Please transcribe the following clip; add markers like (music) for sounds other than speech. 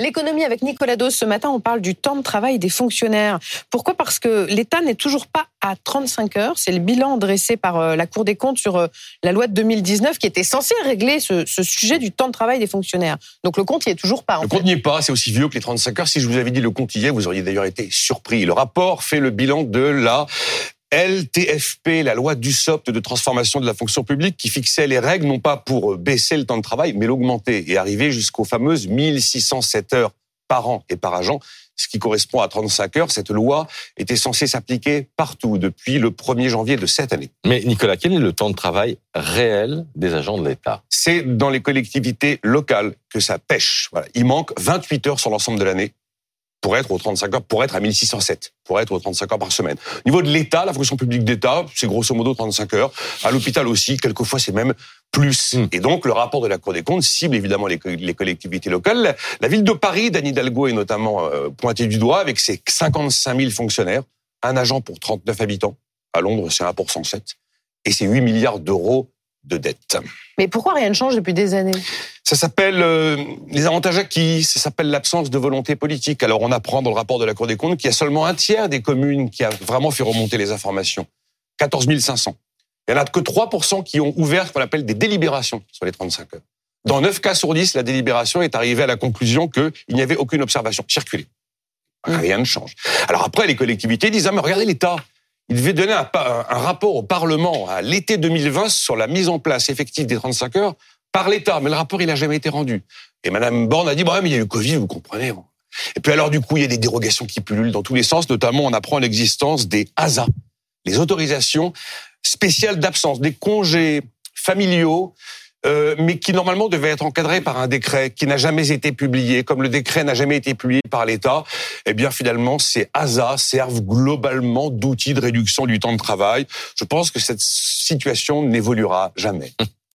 L'économie avec Nicolas Dos. Ce matin, on parle du temps de travail des fonctionnaires. Pourquoi? Parce que l'État n'est toujours pas à 35 heures. C'est le bilan dressé par euh, la Cour des comptes sur euh, la loi de 2019 qui était censée régler ce, sujet du temps de travail des fonctionnaires. Donc le compte n'y est toujours pas. le compte n'y est pas. C'est aussi vieux que les 35 heures. Si je vous avais dit le compte y est, vous auriez d'ailleurs été surpris. Le rapport fait le bilan de la LTFP, la loi du SOPT de transformation de la fonction publique, qui fixait les règles non pas pour baisser le temps de travail, mais l'augmenter et arriver jusqu'aux fameuses 1607 heures par an et par agent, ce qui correspond à 35 heures. Cette loi était censée s'appliquer partout depuis le 1er janvier de cette année. Mais Nicolas, quel est le temps de travail réel des agents de l'État? C'est dans les collectivités locales que ça pêche. Il manque 28 heures sur l'ensemble de l'année pour être aux 35 heures, pour être à 1607, pour être aux 35 heures par semaine. Au niveau de l'État, la fonction publique d'État, c'est grosso modo 35 heures. À l'hôpital aussi, quelquefois c'est même plus. Hmm. Et donc, le rapport de la Cour des comptes cible évidemment les, collectivités locales. La, ville de Paris, d'Anne Hidalgo est notamment euh, pointée du doigt avec ses 55 000 fonctionnaires, un agent pour 39 habitants. À Londres, c'est 1 pour 107. Et c'est 8 milliards d'euros de dette. Mais pourquoi rien ne change depuis des années? Ça s'appelle euh, les avantages acquis, ça s'appelle l'absence de volonté politique. Alors on apprend dans le rapport de la Cour des comptes qu'il y a seulement un tiers des communes qui a vraiment fait remonter les informations. 14 500. Il n'y en a que 3% qui ont ouvert ce qu'on appelle des délibérations sur les 35 heures. Dans 9 cas sur 10, la délibération est arrivée à la conclusion qu'il n'y avait aucune observation. Circuler. Rien ne change. Alors après, les collectivités disent, ah mais regardez l'État, il devait donner un, rapport au Parlement à l'été 2020 sur la mise en place effective des 35 heures par l'État, mais le rapport, il n'a jamais été rendu. Et Madame Borne a dit, bah, mais il y a eu Covid, vous comprenez. Et puis alors, du coup, il y a des dérogations qui pullulent dans tous les sens, notamment on apprend l'existence des ASA, les autorisations spéciales d'absence, des congés familiaux, euh, mais qui normalement devaient être encadrés par un décret qui n'a jamais été publié. Comme le décret n'a jamais été publié par l'État, eh bien finalement, ces ASA servent globalement d'outils de réduction du temps de travail. Je pense que cette situation n'évoluera jamais. (laughs)